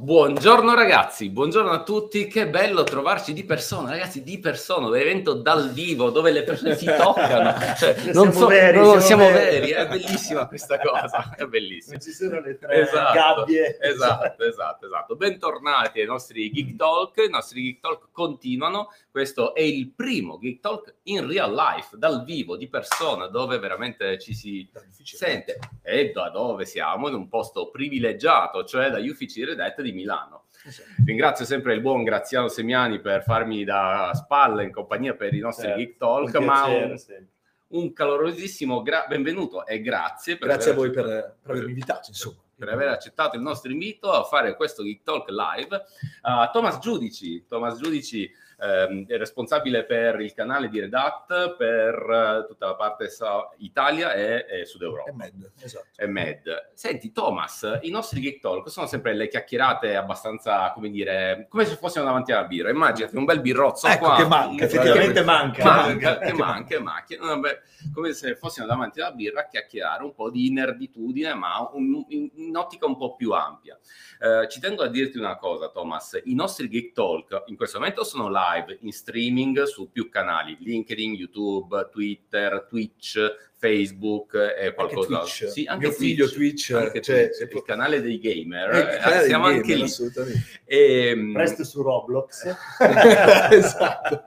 Buongiorno ragazzi, buongiorno a tutti, che bello trovarci di persona, ragazzi, di persona, un evento dal vivo dove le persone si toccano, cioè, non siamo so, veri, no, siamo, siamo veri. è bellissima questa cosa, è bellissima. Non ci sono le tre esatto, gabbie. Esatto, esatto, esatto. Bentornati ai nostri Geek Talk, i nostri Geek Talk continuano, questo è il primo Geek Talk in real life, dal vivo, di persona, dove veramente ci si sente e da dove siamo, in un posto privilegiato, cioè dagli uffici redette di Milano. Esatto. Ringrazio sempre il buon Graziano Semiani per farmi da spalla in compagnia per i nostri certo, Geek Talk, un ma un, un calorosissimo gra- benvenuto e grazie. Per grazie a voi per, per avermi invitato, insomma per aver accettato il nostro invito a fare questo Geek Talk live. Uh, Thomas Giudici, Thomas Giudici ehm, è responsabile per il canale di Redact per uh, tutta la parte sa- Italia e, e, Sud Europa. E Med, esatto. E Med. Senti, Thomas, i nostri Geek Talk sono sempre le chiacchierate abbastanza, come dire, come se fossimo davanti alla birra. Immaginati un bel birrozzo ecco, qua. che manca, effettivamente manca. Manca, che manca, manca. Vabbè, come se fossimo davanti alla birra a chiacchierare un po' di nerditudine, ma un, in, in ottica un po' più ampia. Eh, ci tengo a dirti una cosa, Thomas, i nostri Geek Talk in questo momento sono live live in streaming su più canali, LinkedIn, YouTube, Twitter, Twitch, Facebook e qualcosa. Anche Twitch. Sì, anche Mio Twitch, figlio Twitch, anche cioè, Twitch il canale dei gamer, eh, siamo gamer, anche lì. Assolutamente. E, ehm, Presto su Roblox. esatto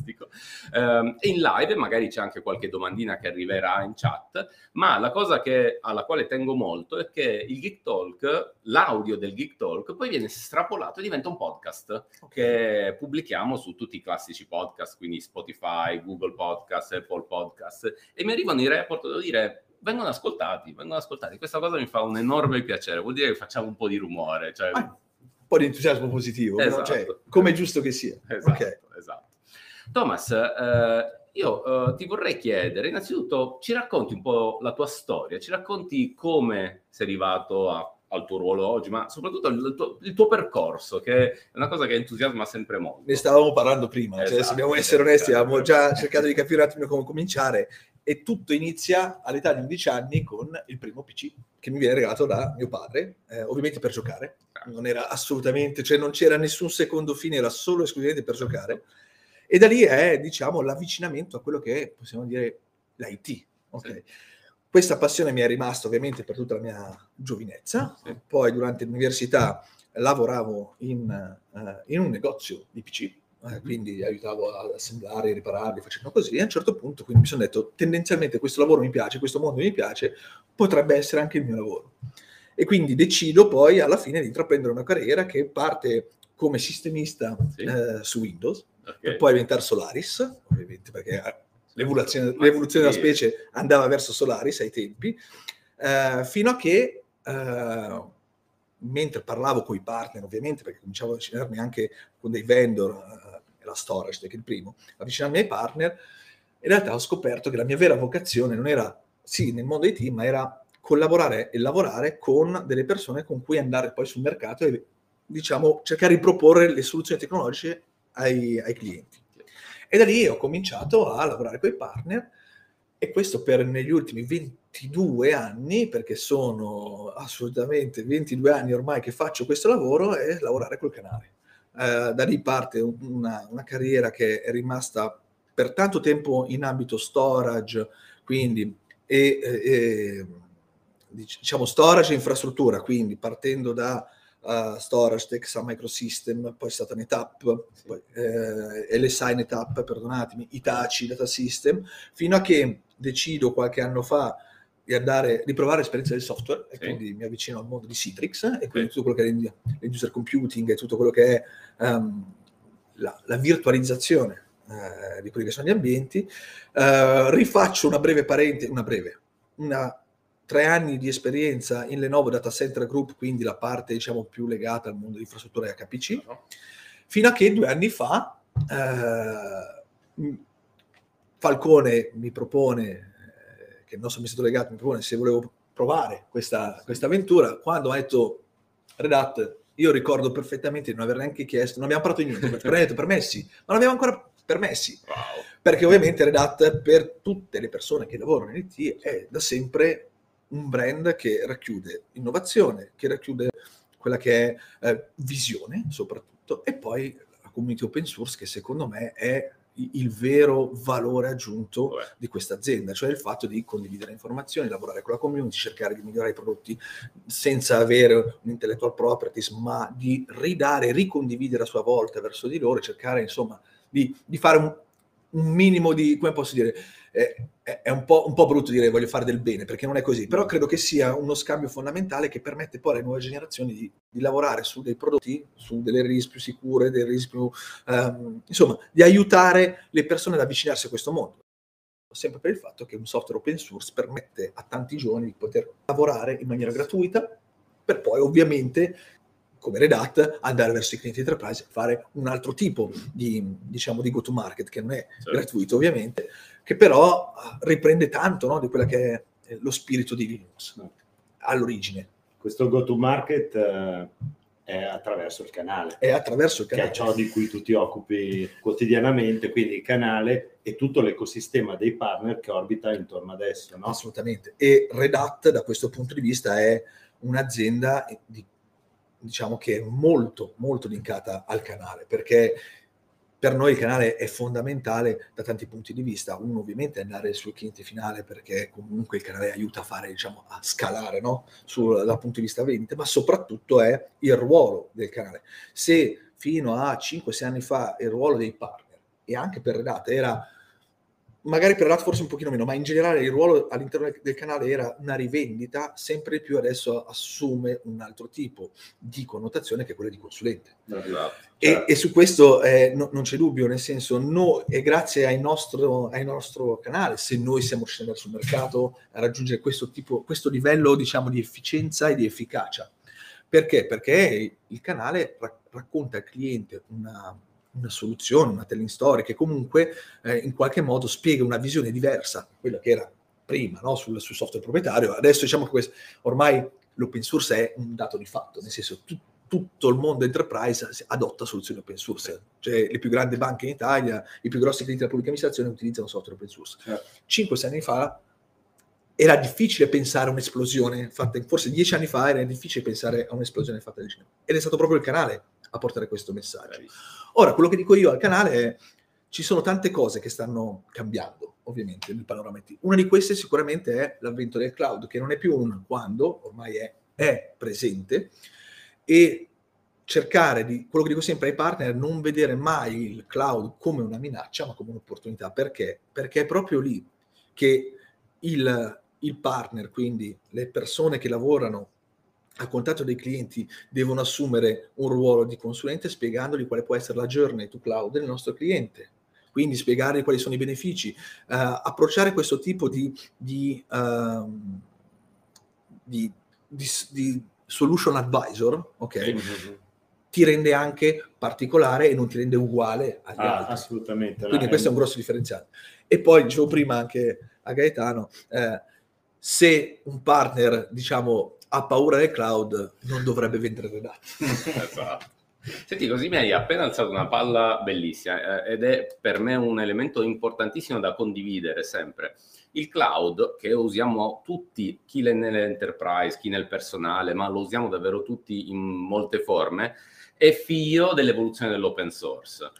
fantastico. Um, in live magari c'è anche qualche domandina che arriverà in chat, ma la cosa che, alla quale tengo molto è che il Geek Talk, l'audio del Geek Talk, poi viene strapolato e diventa un podcast che pubblichiamo su tutti i classici podcast, quindi Spotify, Google Podcast, Apple Podcast, e mi arrivano i report, devo dire, vengono ascoltati, vengono ascoltati. Questa cosa mi fa un enorme piacere, vuol dire che facciamo un po' di rumore. Cioè... Ah, un po' di entusiasmo positivo, esatto. cioè, come è giusto che sia. Esatto, okay. esatto. Thomas, eh, io eh, ti vorrei chiedere, innanzitutto, ci racconti un po' la tua storia, ci racconti come sei arrivato a, al tuo ruolo oggi, ma soprattutto il tuo, il tuo, percorso, che è una cosa che entusiasma sempre molto. Ne stavamo parlando prima, esatto, cioè, se esatto, dobbiamo essere onesti, avevamo già cercato di capire un attimo come cominciare e tutto inizia all'età di 11 anni con il primo PC che mi viene regalato da mio padre, eh, ovviamente per giocare, non era assolutamente, cioè non c'era nessun secondo fine, era solo esclusivamente per giocare. E da lì è, diciamo, l'avvicinamento a quello che è, possiamo dire, l'IT. Okay. Sì. Questa passione mi è rimasta ovviamente per tutta la mia giovinezza. Sì. Poi durante l'università lavoravo in, uh, in un negozio di PC, eh, mhm. quindi aiutavo ad assemblare, ripararli, facendo così. E a un certo punto quindi mi sono detto, tendenzialmente questo lavoro mi piace, questo mondo mi piace, potrebbe essere anche il mio lavoro. E quindi decido poi alla fine di intraprendere una carriera che parte come sistemista sì. eh, su Windows, okay. per poi diventare Solaris, ovviamente perché eh, l'evoluzione, l'evoluzione della specie andava verso Solaris ai tempi, eh, fino a che eh, mentre parlavo con i partner, ovviamente, perché cominciavo a avvicinarmi anche con dei vendor, eh, la storage, che è il primo, avvicinarmi ai partner, in realtà ho scoperto che la mia vera vocazione non era, sì, nel mondo IT, ma era collaborare e lavorare con delle persone con cui andare poi sul mercato e, diciamo, cercare di proporre le soluzioni tecnologiche ai, ai clienti. E da lì ho cominciato a lavorare con i partner e questo per negli ultimi 22 anni, perché sono assolutamente 22 anni ormai che faccio questo lavoro, è lavorare col canale. Eh, da lì parte una, una, carriera che è rimasta per tanto tempo in ambito storage, quindi e, e, diciamo storage e infrastruttura, quindi partendo da uh, Storage, Texas Microsystem, poi NetApp, sì. poi, eh, LSI NetApp, perdonatemi, Itachi Data System, fino a che decido qualche anno fa di andare di provare l'esperienza del software e quindi mi avvicino al mondo di Citrix e quindi sì. tutto quello che è l'user computing e tutto quello che è um, la, la, virtualizzazione uh, di quelli che sono gli ambienti. Uh, rifaccio una breve parente, una breve, una tre anni di esperienza in Lenovo Data Center Group, quindi la parte diciamo più legata al mondo di infrastruttura e HPC, no. fino a che due anni fa eh, Falcone mi propone, eh, che il nostro amministratore delegato mi propone se volevo provare questa, questa avventura, quando ha detto Redat, io ricordo perfettamente di non aver neanche chiesto, non abbiamo parlato di niente, per permessi, ma non abbiamo ancora permessi. Wow. Perché ovviamente Redat per tutte le persone che lavorano in IT è da sempre un brand che racchiude innovazione, che racchiude quella che è eh, visione soprattutto, e poi la community open source che secondo me è il vero valore aggiunto Beh. di questa azienda, cioè il fatto di condividere informazioni, lavorare con la community, cercare di migliorare i prodotti senza avere un intellectual properties, ma di ridare, ricondividere a sua volta verso di loro, cercare insomma di, di fare un, un minimo di, come posso dire, eh, è un po', un po', brutto dire voglio fare del bene, perché non è così, però credo che sia uno scambio fondamentale che permette poi alle nuove generazioni di, di lavorare su dei prodotti, su delle release più sicure, dei release più, um, insomma, di aiutare le persone ad avvicinarsi a questo mondo. Sempre per il fatto che un software open source permette a tanti giovani di poter lavorare in maniera gratuita, per poi ovviamente come Red Hat, andare verso i clienti enterprise e fare un altro tipo di, diciamo, di go-to-market, che non è certo. gratuito ovviamente, che però ah, riprende tanto no, di quello che è lo spirito di Linux no? all'origine. Questo go-to-market eh, è attraverso il canale. È attraverso il canale. Che è ciò di cui tu ti occupi quotidianamente, quindi il canale e tutto l'ecosistema dei partner che orbita intorno ad esso. No? Assolutamente. E Red Hat da questo punto di vista è un'azienda di diciamo che è molto, molto linkata al canale, perché per noi il canale è fondamentale da tanti punti di vista. Uno ovviamente è andare sul cliente finale perché comunque il canale aiuta a fare, diciamo, a scalare no? Sul, dal punto di vista vendita, ma soprattutto è il ruolo del canale. Se fino a 5-6 anni fa il ruolo dei partner e anche per Redata era magari per l'altro forse un pochino meno, ma in generale il ruolo all'interno del canale era una rivendita, sempre più adesso assume un altro tipo di connotazione che è quella di consulente. Esatto, e, certo. e, su questo eh, no, non c'è dubbio, nel senso, no, è grazie al nostro, nostro canale se noi siamo andare sul mercato a raggiungere questo, tipo, questo livello diciamo, di efficienza e di efficacia. Perché? Perché il canale racconta al cliente una, una soluzione, una telling story che comunque eh, in qualche modo spiega una visione diversa, quella che era prima no? sul, sul, software proprietario. Adesso diciamo che questo, ormai l'open source è un dato di fatto, nel senso tu, tutto il mondo enterprise adotta soluzioni open source. Cioè le più grandi banche in Italia, i più grossi clienti della pubblica amministrazione utilizzano software open source. Certo. Cinque, sei anni fa era difficile pensare a un'esplosione fatta, forse dieci anni fa era difficile pensare a un'esplosione fatta del genere. Ed è stato proprio il canale a portare questo messaggio. Ora, quello che dico io al canale è ci sono tante cose che stanno cambiando, ovviamente, nel panorama IT. Una di queste sicuramente è l'avvento del cloud, che non è più un quando, ormai è, è presente, e cercare di, quello che dico sempre ai partner, non vedere mai il cloud come una minaccia, ma come un'opportunità. Perché? Perché è proprio lì che il, il partner, quindi le persone che lavorano a contatto dei clienti devono assumere un ruolo di consulente spiegandogli quale può essere la journey to cloud del nostro cliente. Quindi spiegare quali sono i benefici, uh, approcciare questo tipo di, di, uh, di, di, solution advisor, ok? Mm-hmm. Ti rende anche particolare e non ti rende uguale agli ah, altri. Assolutamente. Quindi questo è un grosso differenziale. E poi dicevo prima anche a Gaetano, eh, se un partner, diciamo, ha paura del cloud, non dovrebbe vendere le dati. esatto. Senti, così mi hai appena alzato una palla bellissima eh, ed è per me un elemento importantissimo da condividere sempre. Il cloud che usiamo tutti, chi nell'enterprise, chi nel personale, ma lo usiamo davvero tutti in molte forme, è figlio dell'evoluzione dell'open source.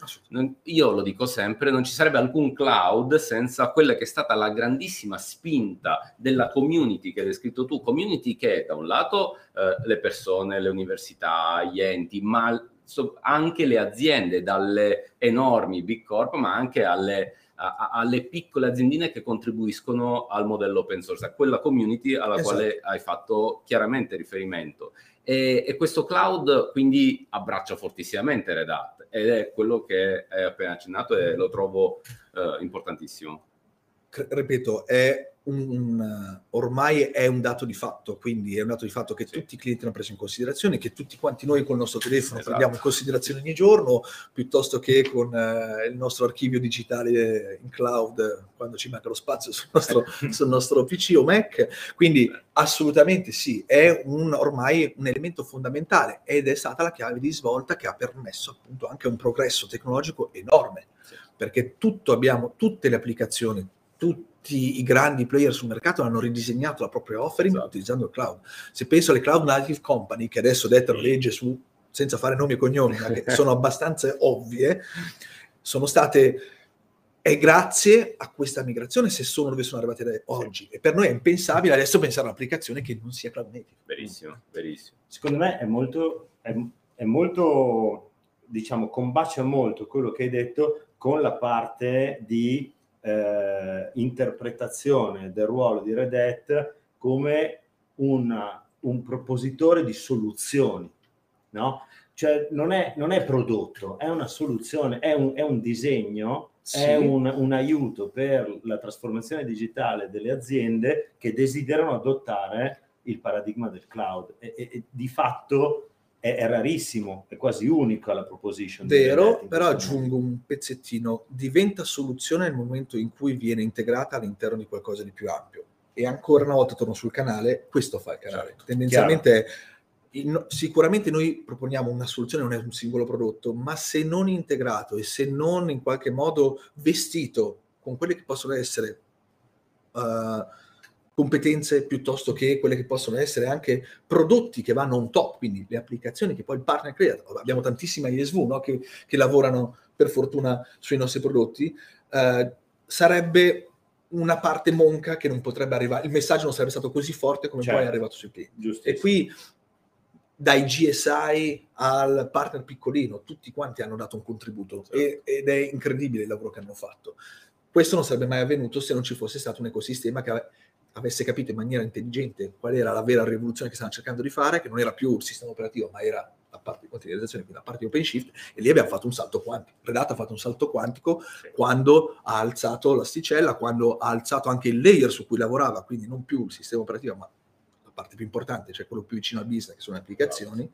io lo dico sempre, non ci sarebbe alcun cloud senza quella che è stata la grandissima spinta della community che hai descritto tu, community che da un lato eh, le persone, le università, gli enti, ma so, anche le aziende, dalle enormi big corp, ma anche alle, alle piccole aziendine che contribuiscono al modello open source, a quella community alla esatto. quale hai fatto chiaramente riferimento. E, e, questo cloud quindi abbraccia fortissimamente Red Hat ed è quello che hai appena accennato e lo trovo eh, importantissimo. Ripeto, è un, ormai è un dato di fatto, quindi è un dato di fatto che sì. tutti i clienti hanno preso in considerazione, che tutti quanti noi col nostro telefono esatto. prendiamo in considerazione ogni giorno, piuttosto che con eh, il nostro archivio digitale in cloud quando ci manca lo spazio sul nostro, sul nostro PC o Mac. Quindi assolutamente sì, è un, ormai un elemento fondamentale ed è stata la chiave di svolta che ha permesso appunto anche un progresso tecnologico enorme, sì. perché tutto abbiamo, tutte le applicazioni, tutti i grandi player sul mercato hanno ridisegnato la propria offering esatto. utilizzando il cloud. Se penso alle cloud native company, che adesso dettano legge su, senza fare nomi e cognomi, ma che sono abbastanza ovvie, sono state è grazie a questa migrazione se sono dove sono arrivati oggi. E per noi è impensabile adesso pensare a un'applicazione che non sia cloud native. Verissimo, verissimo. Secondo me è molto, è, è molto, diciamo, combacia molto quello che hai detto con la parte di eh, interpretazione del ruolo di Red Hat come una, un propositore di soluzioni, no? Cioè non è, non è prodotto, è una soluzione, è un, è un disegno, sì. è un, un, aiuto per la trasformazione digitale delle aziende che desiderano adottare il paradigma del cloud. E, e, e di fatto è, è, rarissimo, è quasi unico la proposition. Vero, però aggiungo un pezzettino, diventa soluzione nel momento in cui viene integrata all'interno di qualcosa di più ampio. E ancora una volta torno sul canale, questo fa il canale. Certo. Tendenzialmente, in, sicuramente noi proponiamo una soluzione, non è un singolo prodotto, ma se non integrato e se non in qualche modo vestito con quelle che possono essere... Uh, competenze piuttosto che quelle che possono essere anche prodotti che vanno on top, quindi le applicazioni che poi il partner crea. Abbiamo tantissima ISV no? che, che, lavorano per fortuna sui nostri prodotti. Eh, sarebbe una parte monca che non potrebbe arrivare, il messaggio non sarebbe stato così forte come certo. poi è certo. arrivato sui clienti. E qui dai GSI al partner piccolino, tutti quanti hanno dato un contributo certo. e, ed è incredibile il lavoro che hanno fatto. Questo non sarebbe mai avvenuto se non ci fosse stato un ecosistema che avesse capito in maniera intelligente qual era la vera rivoluzione che stavano cercando di fare, che non era più il sistema operativo, ma era la parte di containerizzazione, quindi la parte di OpenShift, e lì abbiamo fatto un salto quantico. Red Hat ha fatto un salto quantico sì. quando ha alzato l'asticella, quando ha alzato anche il layer su cui lavorava, quindi non più il sistema operativo, ma la parte più importante, cioè quello più vicino al business, che sono le applicazioni, wow.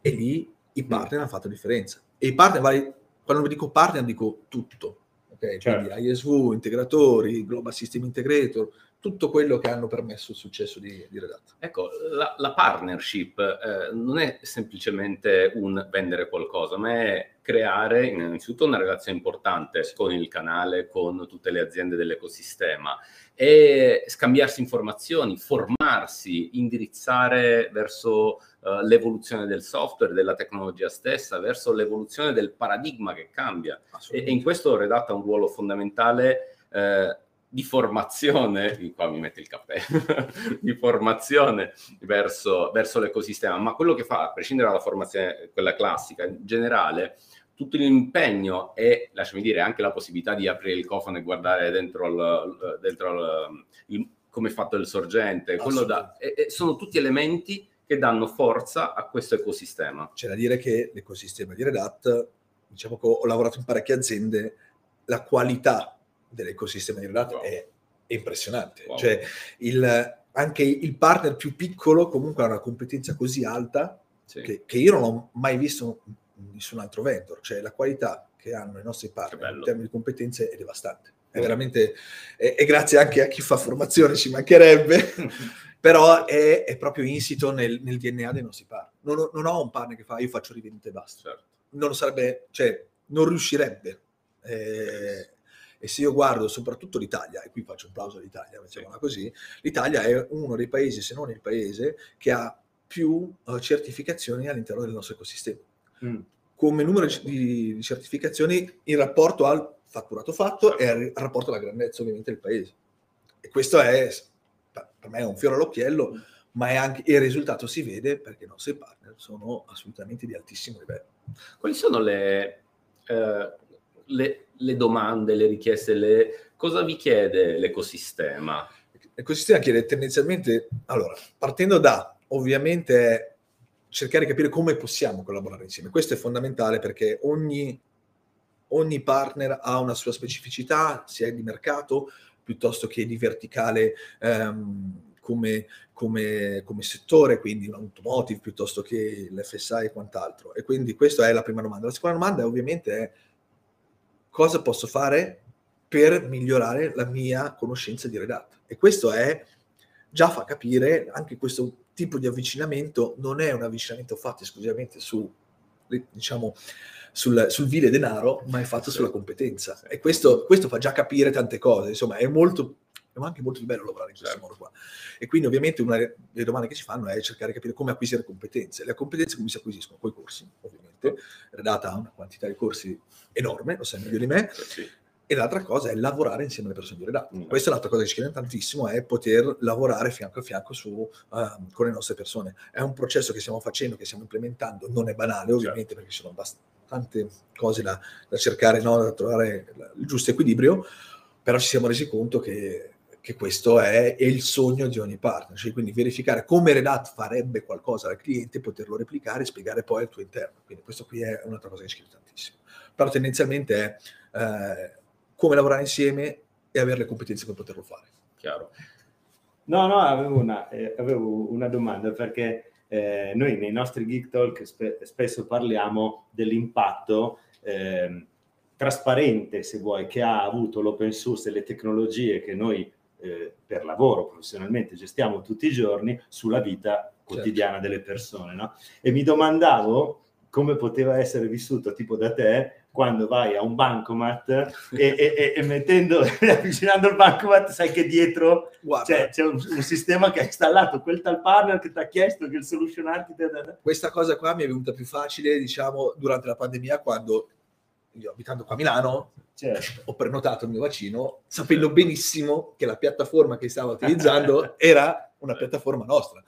e lì i mm. partner mm. hanno fatto differenza. E i partner, quando dico partner, dico tutto. Okay? Certo. Quindi ISV, integratori, Global System Integrator, tutto quello che hanno permesso il successo di, di Red Hat. Ecco, la, la partnership eh, non è semplicemente un vendere qualcosa, ma è creare innanzitutto una relazione importante con il canale, con tutte le aziende dell'ecosistema e scambiarsi informazioni, formarsi, indirizzare verso uh, l'evoluzione del software, della tecnologia stessa, verso l'evoluzione del paradigma che cambia. E, e, in questo Red Hat ha un ruolo fondamentale eh, di formazione, qua mi mette il caffè, di formazione verso, verso, l'ecosistema, ma quello che fa, a prescindere dalla formazione, quella classica, in generale, tutto l'impegno e, lasciami dire, anche la possibilità di aprire il cofano e guardare dentro, il, dentro il, il, come è fatto il sorgente, da, e, e sono tutti elementi che danno forza a questo ecosistema. C'è da dire che l'ecosistema di Red Hat, diciamo che ho lavorato in parecchie aziende, la qualità dell'ecosistema di Red wow. è, è, impressionante. Wow. Cioè, il, anche il partner più piccolo comunque ha una competenza così alta sì. che, che, io non ho mai visto nessun altro vendor. Cioè, la qualità che hanno i nostri partner in termini di competenze è devastante. È veramente, e grazie anche a chi fa formazione, ci mancherebbe, però è, è, proprio insito nel, nel, DNA dei nostri partner. Non, non, ho un partner che fa io faccio rivendite e basta. Certo. Non sarebbe, cioè, non riuscirebbe. Eh, e se io guardo soprattutto l'Italia, e qui faccio un plauso all'Italia, mettiamola così, l'Italia è uno dei paesi, se non il paese, che ha più uh, certificazioni all'interno del nostro ecosistema. Mm. Come numero di, di, certificazioni in rapporto al fatturato fatto e al rapporto alla grandezza ovviamente del paese. E questo è, per me è un fiore all'occhiello, mm. ma è anche, il risultato si vede perché i nostri partner sono assolutamente di altissimo livello. Quali sono le, eh, le, le domande, le richieste, le... cosa vi chiede l'ecosistema? L'ecosistema chiede tendenzialmente, allora, partendo da, ovviamente, cercare di capire come possiamo collaborare insieme. Questo è fondamentale perché ogni, ogni partner ha una sua specificità, sia di mercato piuttosto che di verticale ehm, come, come, come, settore, quindi un automotive piuttosto che l'FSI e quant'altro. E quindi questa è la prima domanda. La seconda domanda ovviamente è cosa posso fare per migliorare la mia conoscenza di Red Hat. E questo è, già fa capire, anche questo tipo di avvicinamento non è un avvicinamento fatto esclusivamente su, diciamo, sul, sul vile denaro, ma è fatto sulla competenza. E questo, questo, fa già capire tante cose, insomma, è molto è anche molto bello lavorare in questo certo. modo qua. E quindi ovviamente una delle domande che si fanno è cercare di capire come acquisire competenze. Le competenze come si acquisiscono? Con i corsi, ovviamente. Redata ha una quantità di corsi enorme, lo sai meglio di me. Sì. E l'altra cosa è lavorare insieme alle persone di Redata. Mm. Questa è l'altra cosa che ci chiede tantissimo, è poter lavorare fianco a fianco su, uh, con le nostre persone. È un processo che stiamo facendo, che stiamo implementando, non è banale ovviamente certo. perché ci sono tante cose da, da cercare, no? da trovare il giusto equilibrio, però ci siamo resi conto che che questo è, è, il sogno di ogni partner, cioè quindi verificare come Red Hat farebbe qualcosa al cliente, poterlo replicare e spiegare poi al tuo interno. Quindi questo qui è un'altra cosa che chiede tantissimo. Però tendenzialmente è eh, come lavorare insieme e avere le competenze per poterlo fare. Chiaro. No, no, avevo una, eh, avevo una domanda perché eh, noi nei nostri Geek Talk spe- spesso parliamo dell'impatto eh, trasparente, se vuoi, che ha avuto l'open source e le tecnologie che noi eh, per lavoro, professionalmente, gestiamo tutti i giorni sulla vita quotidiana certo. delle persone. No? E mi domandavo come poteva essere vissuto tipo da te quando vai a un bancomat e, e, e mettendo, avvicinando il bancomat, sai che dietro c'è, c'è un, un, sistema che ha installato quel tal partner che ti ha chiesto che il solution architect... Questa cosa qua mi è venuta più facile, diciamo, durante la pandemia quando io abitando qua a Milano, certo. ho prenotato il mio vaccino sapendo benissimo che la piattaforma che stavo utilizzando era una piattaforma nostra.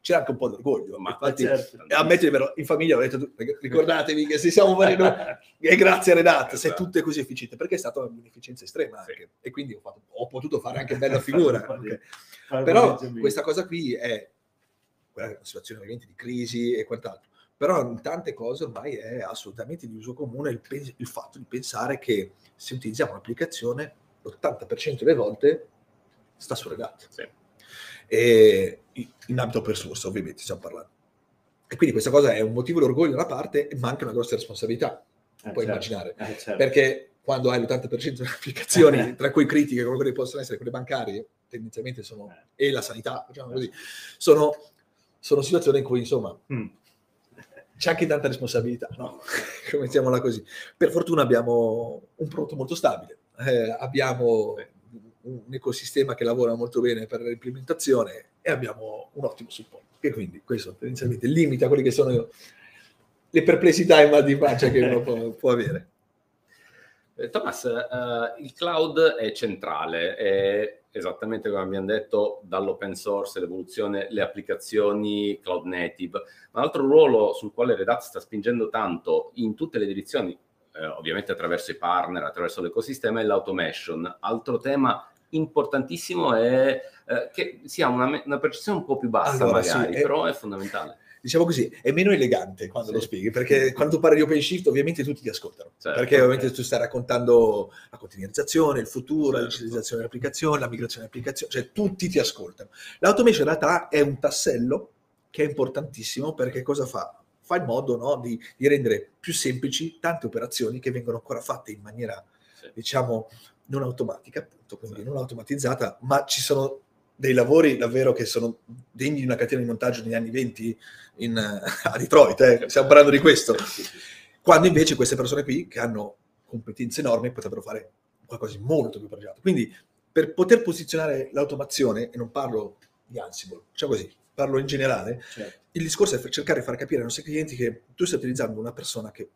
C'era anche un po' d'orgoglio, ma infatti, certo. ammettetelo, in famiglia ho detto, ricordatevi che se siamo e grazie a Redat, se esatto. tutto è così efficiente, perché è stata un'efficienza estrema anche, sì. e quindi ho, fatto, ho, potuto fare anche bella figura. okay. Però questa cosa qui è una situazione ovviamente di crisi e quant'altro però in tante cose ormai è assolutamente di uso comune il, pe- il fatto di pensare che se utilizziamo un'applicazione l'80% delle volte sta su Redat. Sì. E in ambito open source ovviamente stiamo parlando. E quindi questa cosa è un motivo di orgoglio da una parte, ma anche una grossa responsabilità, eh, puoi certo. immaginare. Eh, certo. Perché quando hai l'80% delle applicazioni, tra cui critiche come quelle che possono essere quelle bancarie, tendenzialmente sono, eh. e la sanità, diciamo così, sono, sono situazioni in cui insomma... Mm c'è anche tanta responsabilità, no? mettiamola così. Per fortuna abbiamo un prodotto molto stabile, eh, abbiamo un ecosistema che lavora molto bene per l'implementazione e abbiamo un ottimo supporto. E quindi questo tendenzialmente limita quelle che sono le perplessità e mal di pancia che uno può, può avere. Eh, Thomas, uh, il cloud è centrale, è esattamente come abbiamo detto, dall'open source, l'evoluzione, le applicazioni cloud native. Un altro ruolo sul quale Red Hat sta spingendo tanto in tutte le direzioni, eh, ovviamente attraverso i partner, attraverso l'ecosistema, è l'automation. Altro tema importantissimo è eh, che sia una, una, percezione un po' più bassa allora, magari, sì, però è, è fondamentale diciamo così, è meno elegante quando sì. lo spieghi, perché quando parli di OpenShift ovviamente tutti ti ascoltano, certo, perché ovviamente tu stai raccontando la containerizzazione, il futuro, certo. la digitalizzazione delle applicazioni, la migrazione delle applicazioni, cioè tutti ti ascoltano. L'automation in realtà è un tassello che è importantissimo perché cosa fa? Fa in modo no, di, di, rendere più semplici tante operazioni che vengono ancora fatte in maniera, sì. diciamo, non automatica, appunto, quindi non automatizzata, ma ci sono dei lavori davvero che sono degni di una catena di montaggio negli anni 20 in, a Detroit, eh? stiamo parlando di questo. Quando invece queste persone qui, che hanno competenze enormi, potrebbero fare qualcosa di molto più pregiato. Quindi per poter posizionare l'automazione, e non parlo di Ansible, diciamo così, parlo in generale, certo. il discorso è cercare di far capire ai nostri clienti che tu stai utilizzando una persona che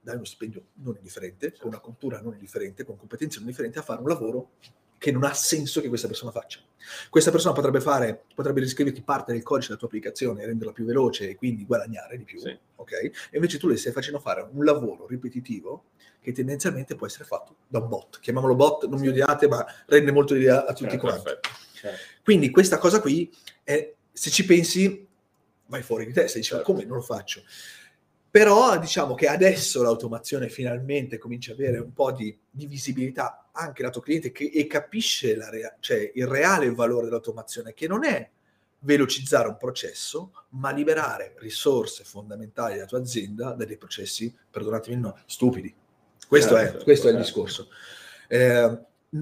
dà uno stipendio non indifferente, certo. con una cultura non indifferente, con competenze non indifferenti, a fare un lavoro che non ha senso che questa persona faccia. Questa persona potrebbe fare, potrebbe riscriverti parte del codice della tua applicazione e renderla più veloce e quindi guadagnare di più, sì. ok? E invece tu le stai facendo fare un lavoro ripetitivo che tendenzialmente può essere fatto da un bot. Chiamiamolo bot, non mi odiate, ma rende molto l'idea a tutti certo, quanti. Certo. Quindi questa cosa qui, è, se ci pensi, vai fuori di testa, dici, certo. come non lo faccio? Però diciamo che adesso l'automazione finalmente comincia ad avere un po' di, di visibilità anche lato cliente che, e capisce rea- cioè il reale valore dell'automazione, che non è velocizzare un processo, ma liberare risorse fondamentali della tua azienda da dei processi, perdonatemi il nome, stupidi. Questo, certo, è, questo certo. è, il discorso. Eh,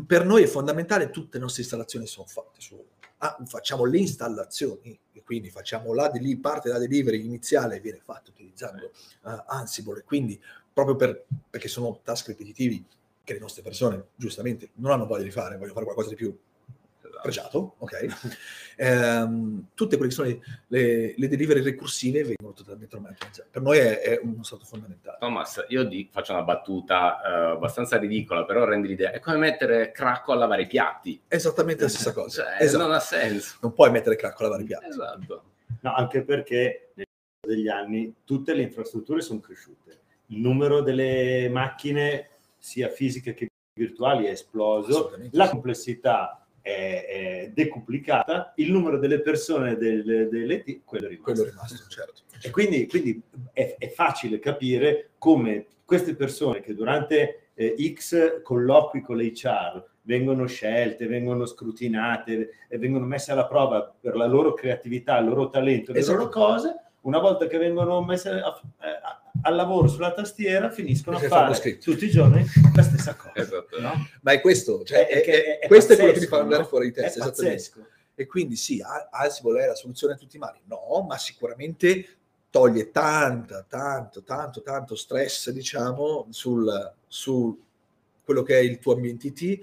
per noi è fondamentale, tutte le nostre installazioni sono fatte su ah, facciamo le installazioni, e quindi facciamo la deli- parte della delivery iniziale viene fatta utilizzando uh, Ansible, e quindi proprio per, perché sono task ripetitivi che le nostre persone giustamente non hanno voglia di fare, vogliono fare qualcosa di più pregiato, ok? Ehm, tutte quelle che sono le, le, delivery ricorsive vengono totalmente automatizzate. Per noi è, è, uno stato fondamentale. Thomas, io di, faccio una battuta uh, abbastanza ridicola, però rendi l'idea. È come mettere cracco a lavare i piatti. Esattamente la stessa cosa. Cioè, esatto. Non ha senso. Non puoi mettere cracco a lavare i piatti. Esatto. No, anche perché nel degli anni tutte le infrastrutture sono cresciute. Il numero delle macchine, sia fisiche che virtuali, è esploso. La complessità è, decuplicata, il numero delle persone del, delle T, quello è rimasto. Quello è rimasto certo. E quindi, quindi è, è, facile capire come queste persone che durante eh, X colloqui con l'HR vengono scelte, vengono scrutinate e vengono messe alla prova per la loro creatività, il loro talento, le esatto. loro cose, una volta che vengono messe a, a, al lavoro sulla tastiera finiscono a fare tutti i giorni la stessa cosa. Esatto. No? Ma è questo, cioè, è, è, è, questo pazzesco, è quello che mi fa andare no? fuori di testa. Esattamente. E quindi sì, Ansible è la soluzione a tutti i mali? No, ma sicuramente toglie tanto, tanto, tanto, tanto stress, diciamo, sul, su quello che è il tuo ambiente IT,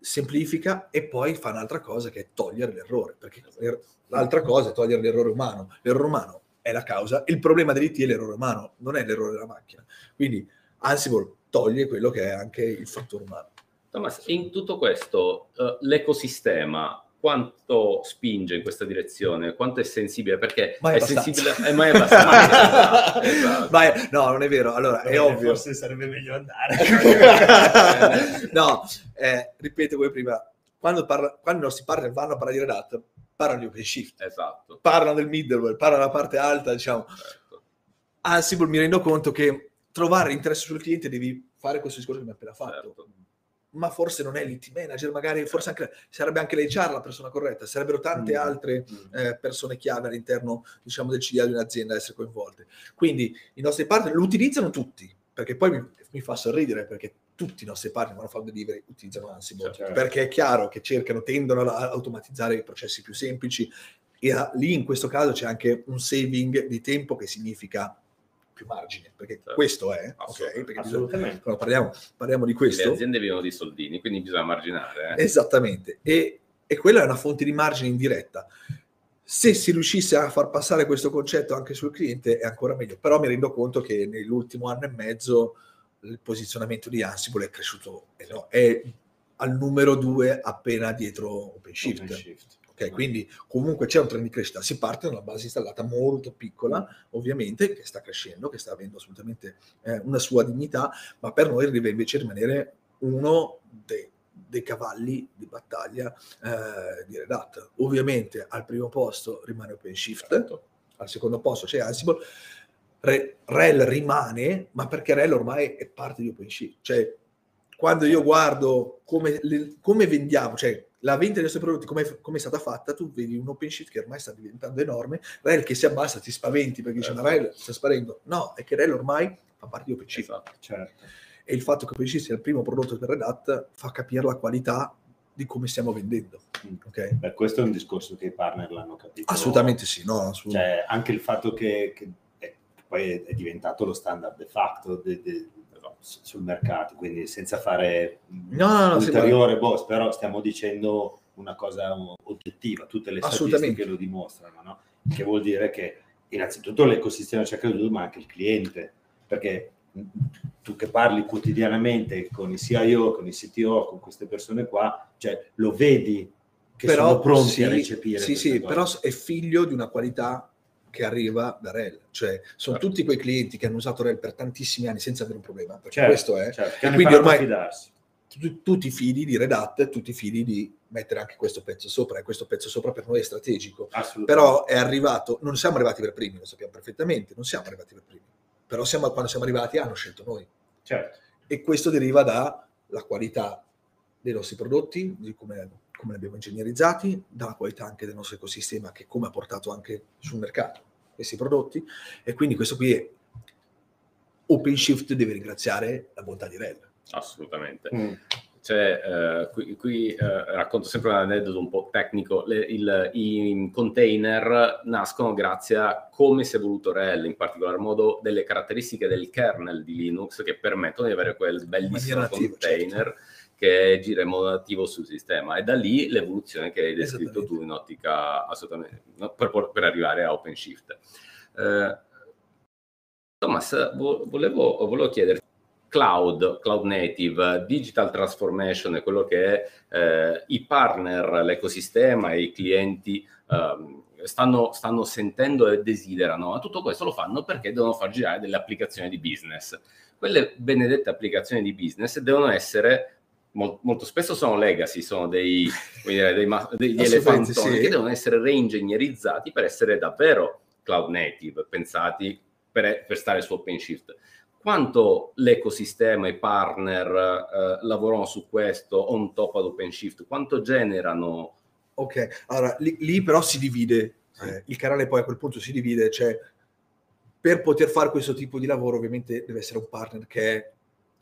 semplifica e poi fa un'altra cosa che è togliere l'errore, perché l'altra cosa è togliere l'errore umano. L'errore umano è la causa, il problema dell'IT è l'errore umano, non è l'errore della macchina. Quindi Ansible toglie quello che è anche il fattore umano. Thomas, in tutto questo uh, l'ecosistema quanto spinge in questa direzione, quanto è sensibile, perché mai è sensibile, è mai abbastanza. esatto. Mai, no, non è vero, allora è ovvio. Forse sarebbe meglio andare. no, eh, ripeto come prima, quando, parla, quando i nostri partner vanno a parlare di Red parlano di OpenShift, esatto. parlano del middleware, parlano della parte alta, diciamo. Certo. Ansible mi rendo conto che trovare l'interesse sul cliente devi fare questo discorso che mi hai appena fatto. Certo. Ma forse non è l'IT manager, magari forse anche, sarebbe anche l'HR la persona corretta, sarebbero tante mm. altre mm. eh, persone chiave all'interno diciamo, del CDA di un'azienda a essere coinvolte. Quindi i nostri partner lo utilizzano tutti, perché poi mi, mi fa sorridere, perché tutti i nostri partner quando fanno delivery utilizzano Ansible, certo. perché è chiaro che cercano, tendono a automatizzare i processi più semplici e a, lì in questo caso c'è anche un saving di tempo che significa più margine, perché certo. questo è, ok? Perché Assolutamente. Bisogna, parliamo, parliamo, di questo. Le aziende vivono di soldini, quindi bisogna marginare. Eh? Esattamente, e, e quella è una fonte di margine indiretta. Se si riuscisse a far passare questo concetto anche sul cliente è ancora meglio, però mi rendo conto che nell'ultimo anno e mezzo il posizionamento di Ansible è cresciuto, no, è al numero due appena dietro OpenShift. OpenShift. Okay, quindi comunque c'è un trend di crescita, si parte da una base installata molto piccola, ovviamente, che sta crescendo, che sta avendo assolutamente eh, una sua dignità, ma per noi deve invece rimanere uno dei, dei cavalli di battaglia eh, di Red Hat. Ovviamente al primo posto rimane OpenShift, certo. al secondo posto c'è Ansible, Re, REL rimane, ma perché REL ormai è parte di OpenShift. Cioè, quando io guardo come, le, come vendiamo, cioè la vendita dei nostri prodotti come è stata fatta, tu vedi un OpenShift che ormai sta diventando enorme, REL che si abbassa, ti spaventi perché dice, ma REL sta sparendo. No, è che REL ormai fa parte di OpenShift. Esatto, certo. E il fatto che OpenShift sia il primo prodotto per Red Hat fa capire la qualità di come stiamo vendendo. Mm. Okay? Beh, questo è un discorso che i partner l'hanno capito. Assolutamente sì, no, assolutamente. Cioè, anche il fatto che, che poi è diventato lo standard de facto de, de, sul mercato, quindi senza fare no, no, no ulteriore boss, però stiamo dicendo una cosa oggettiva, tutte le statistiche lo dimostrano, no? che vuol dire che innanzitutto l'ecosistema ci ha creduto, ma anche il cliente, perché tu che parli quotidianamente con i CIO, con i CTO, con queste persone qua, cioè lo vedi che però, sono pronti sì, a recepire. Sì, sì, cose. però è figlio di una qualità che arriva da REL, cioè sono certo. tutti quei clienti che hanno usato REL per tantissimi anni senza avere un problema, perché certo, questo è, certo. e quindi ormai tu, tu, ti fidi di Red Hat, tu ti fidi di mettere anche questo pezzo sopra, e questo pezzo sopra per noi è strategico, però è arrivato, non siamo arrivati per primi, lo sappiamo perfettamente, non siamo arrivati per primi, però siamo, quando siamo arrivati hanno scelto noi. Certo. E questo deriva dalla qualità dei nostri prodotti, di come come li abbiamo ingegnerizzati, dalla qualità anche del nostro ecosistema che come ha portato anche sul mercato questi prodotti e quindi questo qui è OpenShift deve ringraziare la bontà di REL. Assolutamente. Mm. Cioè, eh, qui, qui eh, racconto sempre un aneddoto un po' tecnico, Le, il, i container nascono grazie a come si è voluto REL, in particolar modo delle caratteristiche del kernel di Linux che permettono di avere quel bellissimo container certo che gira in modo attivo sul sistema. E da lì l'evoluzione che hai descritto tu in ottica assolutamente no? per, per, arrivare a OpenShift. Eh, Thomas, volevo, volevo chiederti cloud, cloud native, digital transformation è quello che eh, i partner, l'ecosistema e i clienti eh, stanno, stanno, sentendo e desiderano. Ma tutto questo lo fanno perché devono far girare delle applicazioni di business. Quelle benedette applicazioni di business devono essere molto spesso sono legacy, sono dei, dire, dei, degli elefantoni sì. che devono essere reingegnerizzati per essere davvero cloud native, pensati per, per stare su OpenShift quanto l'ecosistema, i partner eh, lavorano su questo on top ad OpenShift? Quanto generano? Ok, allora lì, lì però si divide, eh, il canale poi a quel punto si divide, cioè per poter fare questo tipo di lavoro ovviamente deve essere un partner che,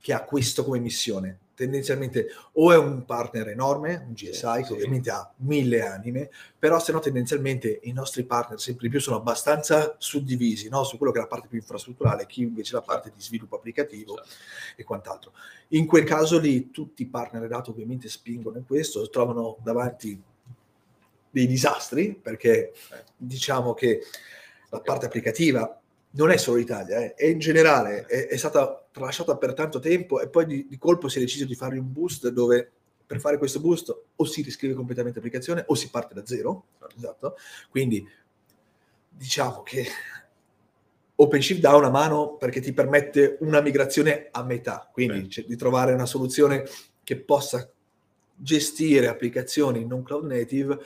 che ha questo come missione tendenzialmente o è un partner enorme, un GSI sì, che ovviamente ha mille anime, però se no tendenzialmente i nostri partner sempre di più sono abbastanza suddivisi no? su quello che è la parte più infrastrutturale, chi invece la parte di sviluppo applicativo sì. e quant'altro. In quel caso lì tutti i partner dato ovviamente spingono in questo, trovano davanti dei disastri perché diciamo che la parte applicativa non è solo l'Italia, eh, è in generale, è, è, stata tralasciata per tanto tempo e poi di, di, colpo si è deciso di fare un boost dove per fare questo boost o si riscrive completamente l'applicazione o si parte da zero. Esatto. Quindi diciamo che OpenShift dà una mano perché ti permette una migrazione a metà, quindi cioè, di trovare una soluzione che possa gestire applicazioni non cloud native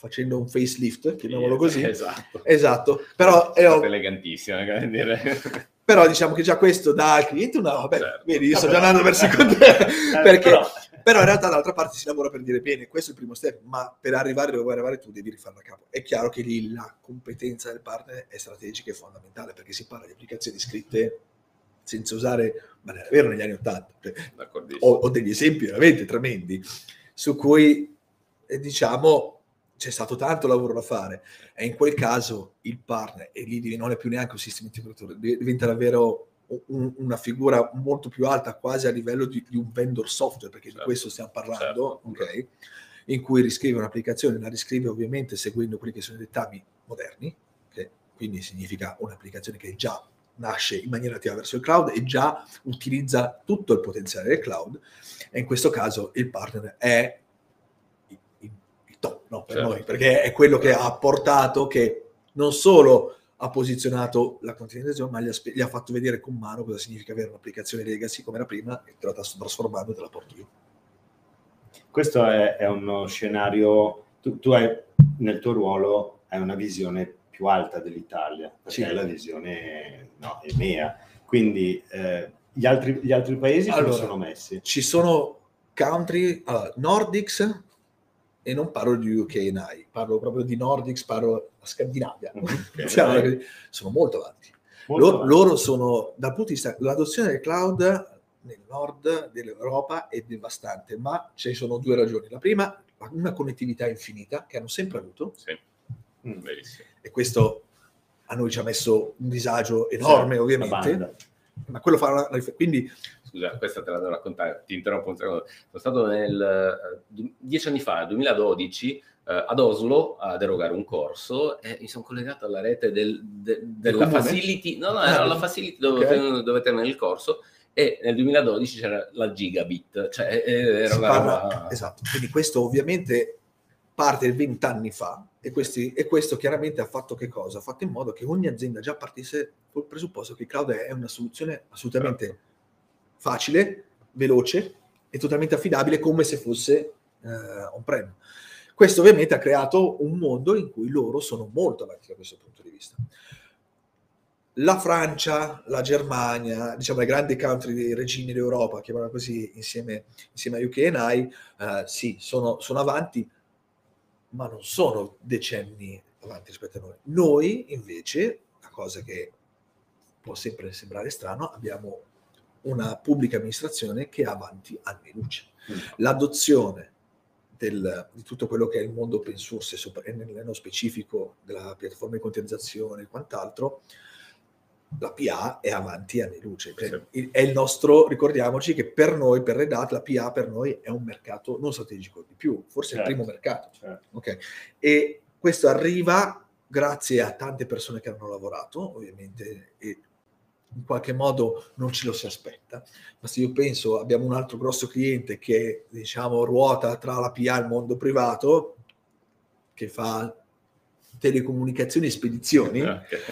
facendo un facelift, chiamiamolo così. Esatto. Esatto. Però è elegantissimo, dire. Però diciamo che già questo dà al cliente una... Vabbè, certo. vedi, io sto già andando verso il contrario. Eh, perché... Però... però... in realtà dall'altra parte si lavora per dire, bene, questo è il primo step, ma per arrivare dove vuoi arrivare tu devi rifarlo da capo. È chiaro che lì la competenza del partner è strategica e fondamentale, perché si parla di applicazioni scritte senza usare, ma era vero negli anni Ottanta. Cioè, ho, ho degli esempi veramente tremendi, su cui, eh, diciamo, c'è stato tanto lavoro da fare e in quel caso il partner, e lì non è più neanche un sistema integratore, diventa davvero un, una figura molto più alta, quasi a livello di, di un vendor software, perché certo, di questo stiamo parlando, certo. ok? In cui riscrive un'applicazione, la riscrive ovviamente seguendo quelli che sono i dettami moderni, che quindi significa un'applicazione che già nasce in maniera attiva verso il cloud e già utilizza tutto il potenziale del cloud. E in questo caso il partner è top no, per certo. noi, perché è quello che ha portato che non solo ha posizionato la continuazione, ma gli ha, gli ha, fatto vedere con mano cosa significa avere un'applicazione legacy come era prima e te la sto trasformando e te la porto io. Questo è, è uno scenario, tu, tu, hai nel tuo ruolo hai una visione più alta dell'Italia, perché sì. è la visione no, EMEA. Quindi eh, gli, altri, gli, altri, paesi allora, come sono messi? Ci sono country, allora, Nordics, e non parlo di UK e NI, parlo proprio di Nordics, parlo di Scandinavia. Okay. sono molto avanti. Molto loro, avanti. loro, sono, dal punto di vista, l'adozione del cloud nel nord dell'Europa è devastante, ma ci sono due ragioni. La prima, una connettività infinita che hanno sempre avuto. Sì. Mm, e questo a noi ci ha messo un disagio enorme, sì, ovviamente. Ma quello fa una, quindi scusa, questa te la devo raccontare, ti interrompo un secondo. Sono stato nel, uh, dieci anni fa, nel 2012, uh, eh, ad Oslo ad erogare un corso e mi sono collegato alla rete del, de, della facility, no, no, era la facility dove, okay. dove termina il corso e nel 2012 c'era la gigabit, cioè era una parla, roba... Esatto, quindi questo ovviamente parte vent'anni fa e, questi, e, questo chiaramente ha fatto che cosa? Ha fatto in modo che ogni azienda già partisse col presupposto che il cloud è una soluzione assolutamente certo facile, veloce e totalmente affidabile come se fosse eh, on-prem. Questo ovviamente ha creato un mondo in cui loro sono molto avanti da questo punto di vista. La Francia, la Germania, diciamo le grandi country dei regini d'Europa, chiamiamola così, insieme, insieme a UK e NI, eh, sì, sono, sono avanti, ma non sono decenni avanti rispetto a noi. Noi invece, una cosa che può sempre sembrare strano, abbiamo una pubblica amministrazione che ha avanti anni luce. Mm. L'adozione del, di tutto quello che è il mondo open source e nello specifico della piattaforma di containerizzazione e quant'altro la PA è avanti anni luce. Cioè, sì. È il nostro, ricordiamoci che per noi, per Red Hat, la PA per noi è un mercato non strategico di più, forse certo. il primo mercato. Certo. Okay. E questo arriva grazie a tante persone che hanno lavorato, ovviamente, e in qualche modo non ce lo si aspetta. Ma se io penso, abbiamo un altro grosso cliente che, diciamo, ruota tra la PA e il mondo privato, che fa telecomunicazioni e spedizioni,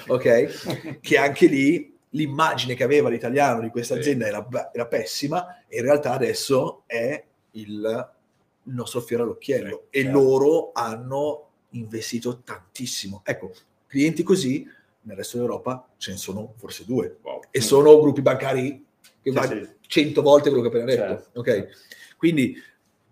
ok? che anche lì l'immagine che aveva l'italiano di questa azienda era, era, pessima e in realtà adesso è il, nostro fiore all'occhiello e loro hanno investito tantissimo. Ecco, clienti così nel resto d'Europa ce ne sono forse due wow. e sono gruppi bancari che sì, vanno cento volte quello che ho appena detto. Certo. Ok, quindi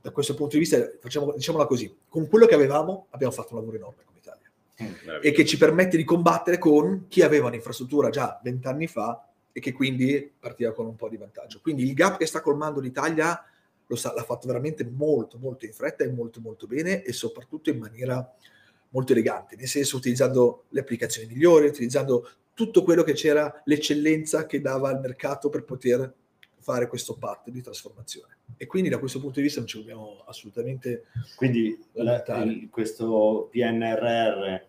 da questo punto di vista, facciamo, diciamola così, con quello che avevamo abbiamo fatto un lavoro enorme come Italia mm, e che ci permette di combattere con chi aveva un'infrastruttura già vent'anni fa e che quindi partiva con un po' di vantaggio. Quindi il gap che sta colmando l'Italia lo sa, l'ha fatto veramente molto molto in fretta e molto molto bene e soprattutto in maniera molto elegante, nel senso utilizzando le applicazioni migliori, utilizzando tutto quello che c'era, l'eccellenza che dava al mercato per poter fare questo patto di trasformazione. E quindi da questo punto di vista non ci dobbiamo assolutamente... Quindi la, il, questo PNRR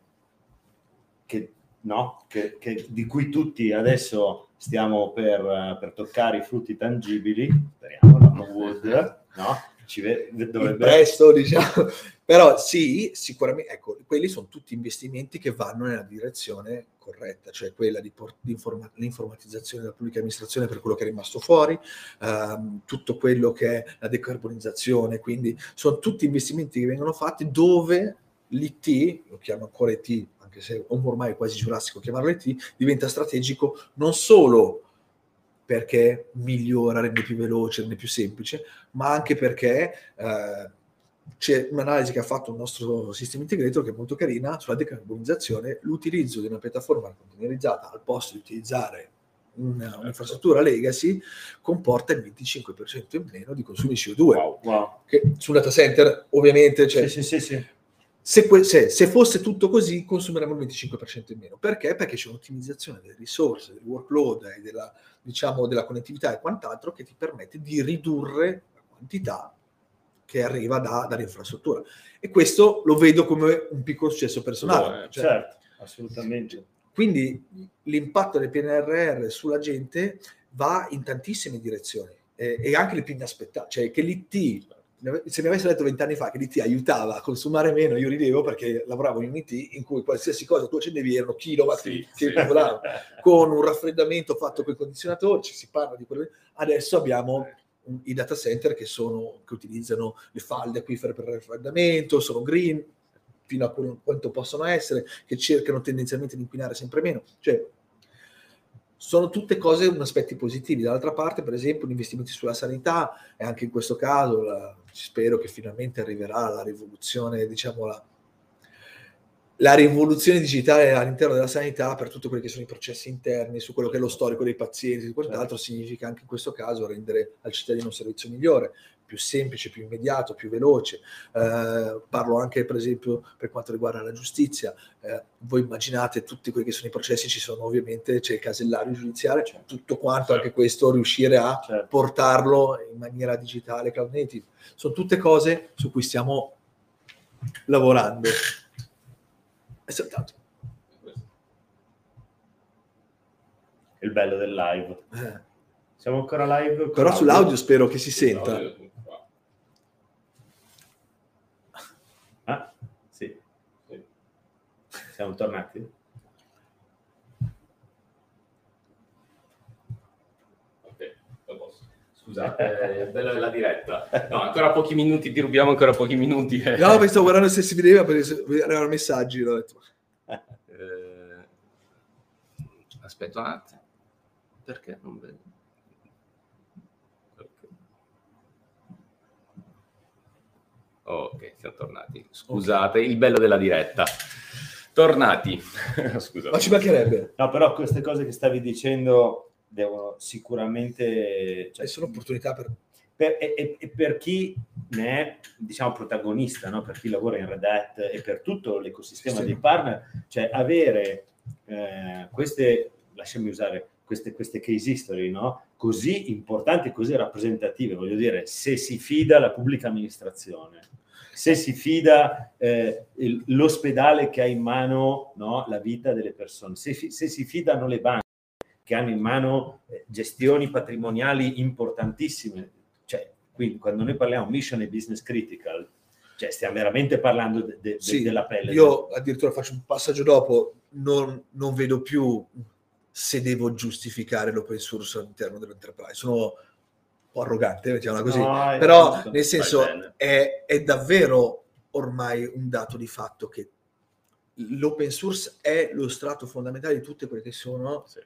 che, no? che, che, di cui tutti adesso stiamo per, per toccare i frutti tangibili, speriamo, no? Wood, no? Ci dovrebbe... presto, diciamo. Però sì, sicuramente, ecco, quelli sono tutti investimenti che vanno nella direzione corretta, cioè quella di, por- di informa- l'informatizzazione della pubblica amministrazione per quello che è rimasto fuori, ehm, tutto quello che è la decarbonizzazione, quindi sono tutti investimenti che vengono fatti dove l'IT, lo chiamo ancora IT, anche se ormai è quasi giurassico chiamarlo IT, diventa strategico non solo perché migliora, rende più veloce, rende più semplice, ma anche perché eh, c'è un'analisi che ha fatto il nostro sistema integrator che è molto carina sulla decarbonizzazione, l'utilizzo di una piattaforma containerizzata al posto di utilizzare una, certo. un'infrastruttura legacy comporta il 25% in meno di consumi CO2. Wow, wow. Che sul data center ovviamente cioè, sì, sì, sì, se, se, se, fosse tutto così, consumeremmo il 25% in meno. Perché? Perché c'è un'ottimizzazione delle risorse, del workload e della, diciamo, della connettività e quant'altro che ti permette di ridurre la quantità che arriva da, dall'infrastruttura. E questo lo vedo come un piccolo successo personale. No, cioè, certo, assolutamente. Quindi l'impatto del PNRR sulla gente va in tantissime direzioni eh, e anche le più inaspettate, cioè che l'IT se mi avessi detto vent'anni fa che l'IT aiutava a consumare meno, io ridevo perché lavoravo in un IT in cui qualsiasi cosa tu accendevi erano kilowatt sì, che sì. con un raffreddamento fatto con i condizionatori, ci si parla di quello. Adesso abbiamo i data center che, sono, che utilizzano le falde acquifere per il raffreddamento, sono green, fino a quanto possono essere, che cercano tendenzialmente di inquinare sempre meno. Cioè, sono tutte cose aspetti positivi. Dall'altra parte, per esempio, gli investimenti sulla sanità, e anche in questo caso la, spero che finalmente arriverà la rivoluzione, diciamo la, la rivoluzione digitale all'interno della sanità per tutti quelli che sono i processi interni, su quello che è lo storico dei pazienti e quant'altro, significa anche in questo caso rendere al cittadino un servizio migliore più semplice, più immediato, più veloce. Eh, parlo anche per esempio per quanto riguarda la giustizia. Eh, voi immaginate tutti quelli che sono i processi, ci sono ovviamente, c'è il casellario giudiziario, c'è tutto quanto, certo. anche questo, riuscire a certo. portarlo in maniera digitale, cloud native. Sono tutte cose su cui stiamo lavorando. È saltato. Il bello del live. Eh. Siamo ancora live. Però sull'audio spero che si senta. Siamo tornati? Scusate, bella della diretta. No, ancora pochi minuti, ti rubiamo ancora pochi minuti. No, mi stavo guardando se si vedeva perché erano messaggi. L'ho detto. Eh, aspetta un attimo. Perché non vedo? Ok, siamo tornati. Scusate, okay. il bello della diretta. Tornati. Scusa. Ma ci mancherebbe. No, però queste cose che stavi dicendo devono sicuramente... Cioè, sono opportunità per... per e, e, per chi ne è, diciamo, protagonista, no? per chi lavora in Red Hat e per tutto l'ecosistema sì. dei partner, cioè avere eh, queste lasciami usare queste, queste case history, no? così importanti, così rappresentative, voglio dire, se si fida la pubblica amministrazione, se si fida eh, l'ospedale che ha in mano no, la vita delle persone, se, se, si fidano le banche che hanno in mano eh, gestioni patrimoniali importantissime, cioè, quindi quando noi parliamo mission e business critical, cioè stiamo veramente parlando de, de, sì, della pelle. Io addirittura faccio un passaggio dopo, non, non vedo più se devo giustificare l'open source all'interno dell'enterprise. Sono po' arrogante, mettiamola così, no, però nel senso è, è, davvero ormai un dato di fatto che l'open source è lo strato fondamentale di tutte quelle che sono sì.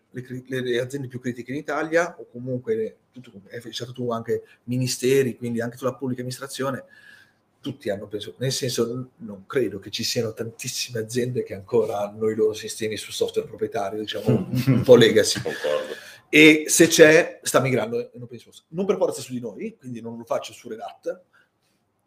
le, le, aziende più critiche in Italia o comunque, tutto, hai citato tu anche ministeri, quindi anche sulla pubblica amministrazione tutti hanno pensato, nel senso non credo che ci siano tantissime aziende che ancora hanno i loro sistemi su software proprietario, diciamo un po' legacy. E se c'è, sta migrando in open source. Non per forza su di noi, quindi non lo faccio su Red Hat,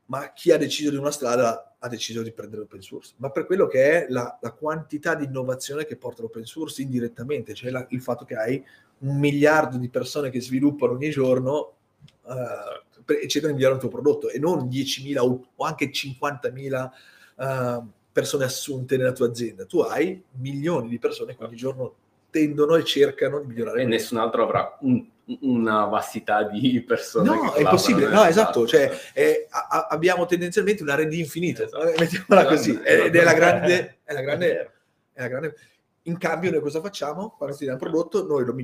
ma chi ha deciso di una strada ha deciso di prendere l'open source. Ma per quello che è la, la quantità di innovazione che porta l'open source indirettamente, cioè la, il fatto che hai un miliardo di persone che sviluppano ogni giorno, uh, e cercano di migliorare il tuo prodotto e non 10.000 o anche 50.000 uh, eh, persone assunte nella tua azienda. Tu hai milioni di persone che ogni giorno tendono e cercano di migliorare. E nessun altro avrà un, una vastità di persone. No, è impossibile. No, esatto. Cioè, è, a, abbiamo tendenzialmente una rete infinita, esatto. mettiamola così. Esatto. Ed è la grande... È la grande, è la grande... In cambio noi cosa facciamo? Quando ti dà un prodotto, noi lo,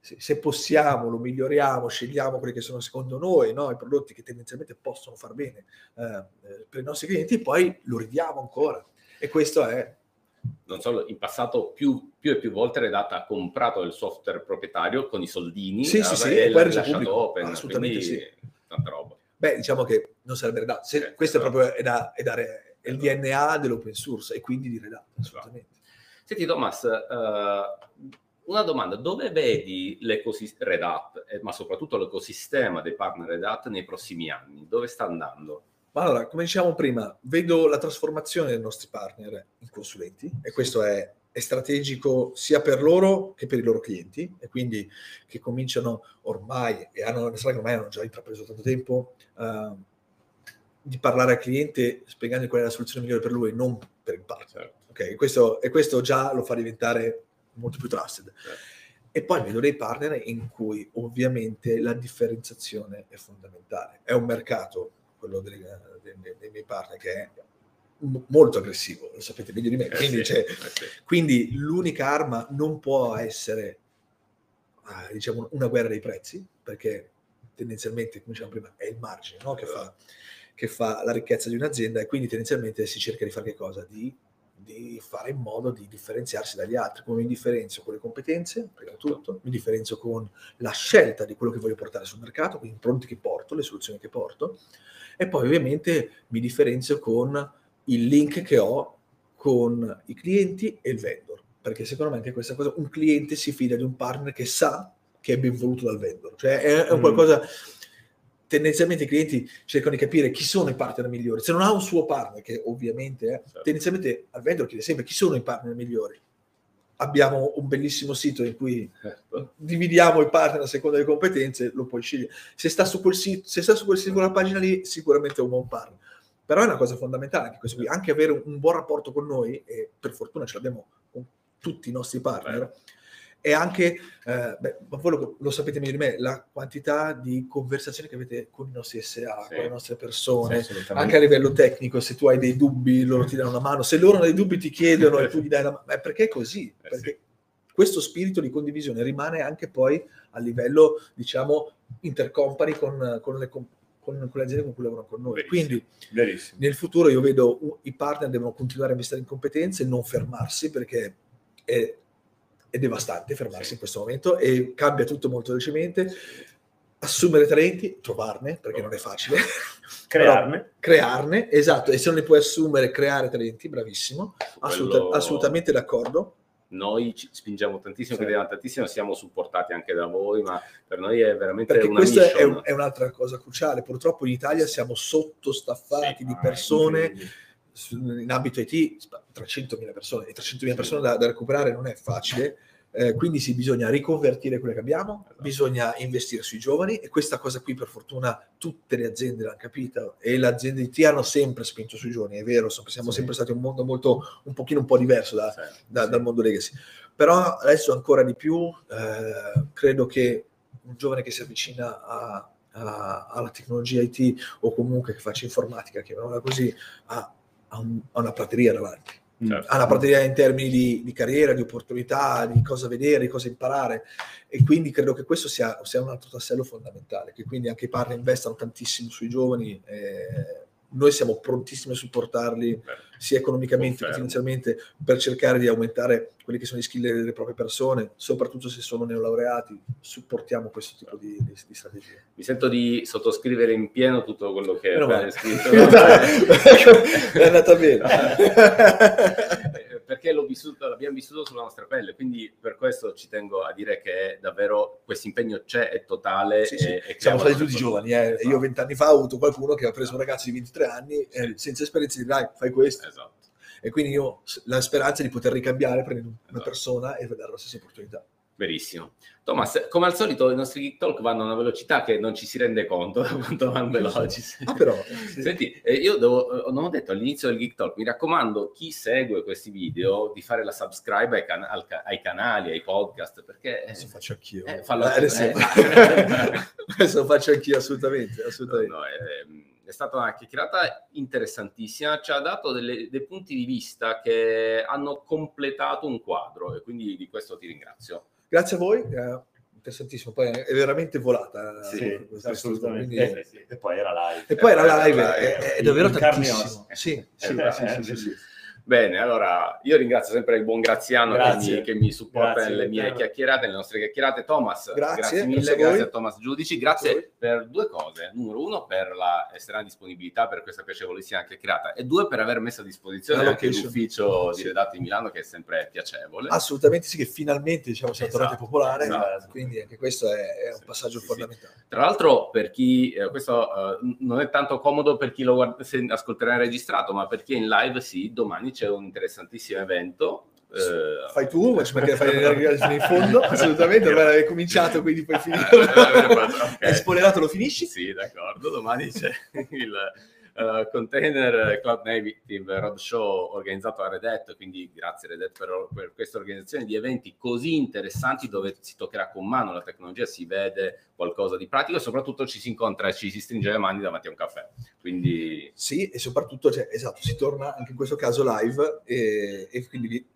se, se, possiamo lo miglioriamo, scegliamo quelli che sono secondo noi no? i prodotti che tendenzialmente possono far bene eh, eh, per i nostri clienti, poi lo ridiamo ancora. E questo è... Non solo, in passato più, più e più volte Redata ha comprato il software proprietario con i soldini sì, sì, sì, e l'ha lasciato open, assolutamente sì. tanta roba. Beh, diciamo che non sarebbe Redata. Se, eh, questo è proprio è da, è da, è il DNA dell'open source e quindi di Redata, assolutamente. Senti Thomas, uh, una domanda, dove vedi l'ecosistema Red Hat, eh, ma soprattutto l'ecosistema dei partner Red Hat nei prossimi anni? Dove sta andando? Allora, come dicevamo prima, vedo la trasformazione dei nostri partner in consulenti e questo è, è, strategico sia per loro che per i loro clienti e quindi che cominciano ormai, e hanno, ormai hanno già intrapreso tanto tempo, uh, di parlare al cliente spiegando qual è la soluzione migliore per lui, non per il partner. Certo. Okay? Questo, e questo già lo fa diventare molto più trusted. E poi vedo dei partner in cui ovviamente la differenziazione è fondamentale. È un mercato, quello dei, dei, dei miei partner, che è molto aggressivo, lo sapete meglio di me. Eh quindi, sì, cioè, eh sì. quindi l'unica arma non può essere ah, diciamo, una guerra dei prezzi, perché tendenzialmente, come dicevamo prima, è il margine no? che, fa, che, fa, la ricchezza di un'azienda e quindi tendenzialmente si cerca di fare che cosa? Di di fare in modo di differenziarsi dagli altri. Come mi differenzio con le competenze, prima di tutto, mi differenzio con la scelta di quello che voglio portare sul mercato, quindi i prodotti che porto, le soluzioni che porto, e poi ovviamente mi differenzio con il link che ho con i clienti e il vendor, perché secondo me anche questa cosa, un cliente si fida di un partner che sa che è ben voluto dal vendor, cioè è, è un mm. qualcosa... Mm tendenzialmente i clienti cercano di capire chi sono i partner migliori. Se non ha un suo partner, che ovviamente è, certo. tendenzialmente al vendor chiede sempre chi sono i partner migliori. Abbiamo un bellissimo sito in cui certo. dividiamo i partner a seconda delle competenze, lo puoi scegliere. Se sta su quel sito, se sta su quel singola pagina lì, sicuramente è un buon partner. Però è una cosa fondamentale anche questo qui, anche avere un, un buon rapporto con noi, e per fortuna ce l'abbiamo con tutti i nostri partner. Beh e anche, eh, beh, voi lo, lo, sapete meglio di me, la quantità di conversazioni che avete con i nostri SA, sì. con le nostre persone, sì, anche a livello tecnico, se tu hai dei dubbi loro ti danno una mano, se loro hanno dei dubbi ti chiedono e tu gli dai la mano, perché è così? Eh, perché sì. questo spirito di condivisione rimane anche poi a livello, diciamo, intercompany con, con le con, con, le aziende con cui lavorano con noi. Verissimo. Quindi Verissimo. nel futuro io vedo uh, i partner devono continuare a investire in competenze, non fermarsi perché è è devastante fermarsi sì. in questo momento e cambia tutto molto velocemente. Assumere talenti, trovarne, perché non è facile. Crearne. crearne, esatto. E se non li puoi assumere, creare talenti, bravissimo. Assoluta, Quello... Assolutamente d'accordo. Noi ci spingiamo tantissimo, sì. crediamo tantissimo, siamo supportati anche da voi, ma per noi è veramente perché una questa è, un, è, un'altra cosa cruciale. Purtroppo in Italia siamo sottostaffati sì, di persone in ambito IT 300.000 persone e 300.000 persone da, da, recuperare non è facile Eh, quindi sì, bisogna riconvertire quelle che abbiamo, esatto. bisogna investire sui giovani e questa cosa qui per fortuna tutte le aziende l'hanno capita e le aziende IT hanno sempre spinto sui giovani, è vero, siamo sì. sempre stati un mondo molto, un pochino un po' diverso da, sì. Da, dal mondo legacy. Però adesso ancora di più eh, credo che un giovane che si avvicina a, a, alla tecnologia IT o comunque che faccia informatica, chiamiamola così, ha, ha, un, ha una prateria davanti certo. ha una prateria in termini di, di, carriera, di opportunità, di cosa vedere, di cosa imparare e quindi credo che questo sia, sia un altro tassello fondamentale, che quindi anche i partner investano tantissimo sui giovani. Eh, noi siamo prontissimi a supportarli sia economicamente che finanziariamente per cercare di aumentare quelli che sono i skill delle proprie persone, soprattutto se sono neolaureati, supportiamo questo tipo di, di, di strategie. Mi sento di sottoscrivere in pieno tutto quello che hai scritto. È andata bene. perché vissuto, l'abbiamo vissuto sulla nostra pelle, quindi per questo ci tengo a dire che davvero questo impegno c'è, è totale. Sì, sì. E, Siamo stati tutti giovani, eh. esatto. io vent'anni fa ho avuto qualcuno che ha preso un ragazzo di 23 anni eh, senza esperienza di dai, fai questo. Esatto. E quindi io la speranza di poter ricambiare prendendo una esatto. persona e vedere la stessa opportunità. Verissimo. Thomas, come al solito i nostri Geek Talk vanno a una velocità che non ci si rende conto da quanto vanno veloci. Ah, però. Sì. Senti, eh, io devo, eh, non ho detto all'inizio del Geek Talk, mi raccomando, chi segue questi video di fare la subscribe ai, can- ai canali, ai podcast, perché... Adesso faccio anch'io. Eh, fallo, adesso, eh. adesso lo faccio anch'io, assolutamente. assolutamente. No, no, eh, è stata una chiacchierata interessantissima, ci ha dato delle, dei punti di vista che hanno completato un quadro e quindi di questo ti ringrazio. Grazie a voi, eh, interessantissimo, poi è veramente volata. Sì, assolutamente. Quindi... Eh, sì. E poi era live. E poi era live, è, è, è davvero tantissimo. Sì, sì, sì, sì, sì. Bene, allora io ringrazio sempre il buon Graziano che mi, che mi, supporta grazie, nelle mie chiaro. chiacchierate, nelle nostre chiacchierate. Thomas, grazie, grazie mille, grazie, grazie a, Thomas Giudici, grazie per due cose. Numero uno, per la estrema disponibilità per questa piacevolissima chiacchierata e due, per aver messo a disposizione anche l'ufficio di Redatti Milano che è sempre piacevole. Assolutamente sì, che finalmente diciamo, siamo esatto, tornati popolare, esatto. quindi anche questo è, è un passaggio sì, fondamentale. Sì. Tra l'altro per chi, eh, questo uh, non è tanto comodo per chi lo guarda, se ascolterà registrato, ma per chi è in live sì, domani c'è un interessantissimo evento. Eh, fai tu, perché fai in fondo, assolutamente, ormai hai cominciato, quindi puoi finire. okay. Hai spoilerato, lo finisci? Sì, d'accordo, domani c'è il uh, Container Cloud Native Roadshow organizzato a Red Hat, quindi grazie Red Hat per, per questa organizzazione di eventi così interessanti dove si toccherà con mano la tecnologia, si vede qualcosa di pratico e soprattutto ci si incontra e ci si stringe le mani davanti a un caffè. Quindi... Sì, e soprattutto, cioè, esatto, si torna anche in questo caso live e, e quindi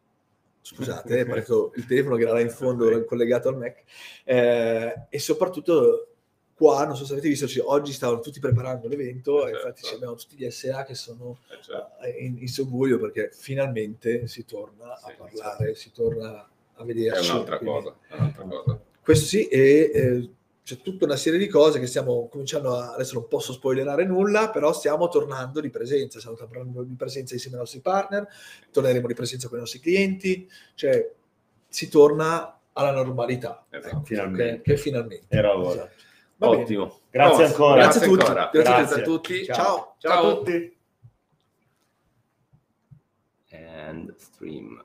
scusate, è il telefono che era là in fondo collegato al Mac, eh, e soprattutto qua, non so se avete visto, cioè, oggi stavano tutti preparando l'evento eh, e infatti certo. abbiamo tutti gli SA che sono eh, certo. Eh, in, in subbuglio perché finalmente si torna sì, a parlare, certo. si torna a vederci. È un'altra, quindi, cosa, è un'altra cosa. Questo sì, e eh, c'è tutta una serie di cose che stiamo cominciando a, adesso non posso spoilerare nulla, però stiamo tornando di presenza, stiamo tornando di presenza insieme ai nostri partner, torneremo di presenza con i nostri clienti, cioè si torna alla normalità. Esatto, finalmente. Che, che finalmente. Era ora. Va Ottimo. Bene. Grazie no, ancora. Grazie, grazie a tutti. Ancora. Grazie, grazie, a tutti. Ciao. Ciao, Ciao. Ciao a tutti. And stream.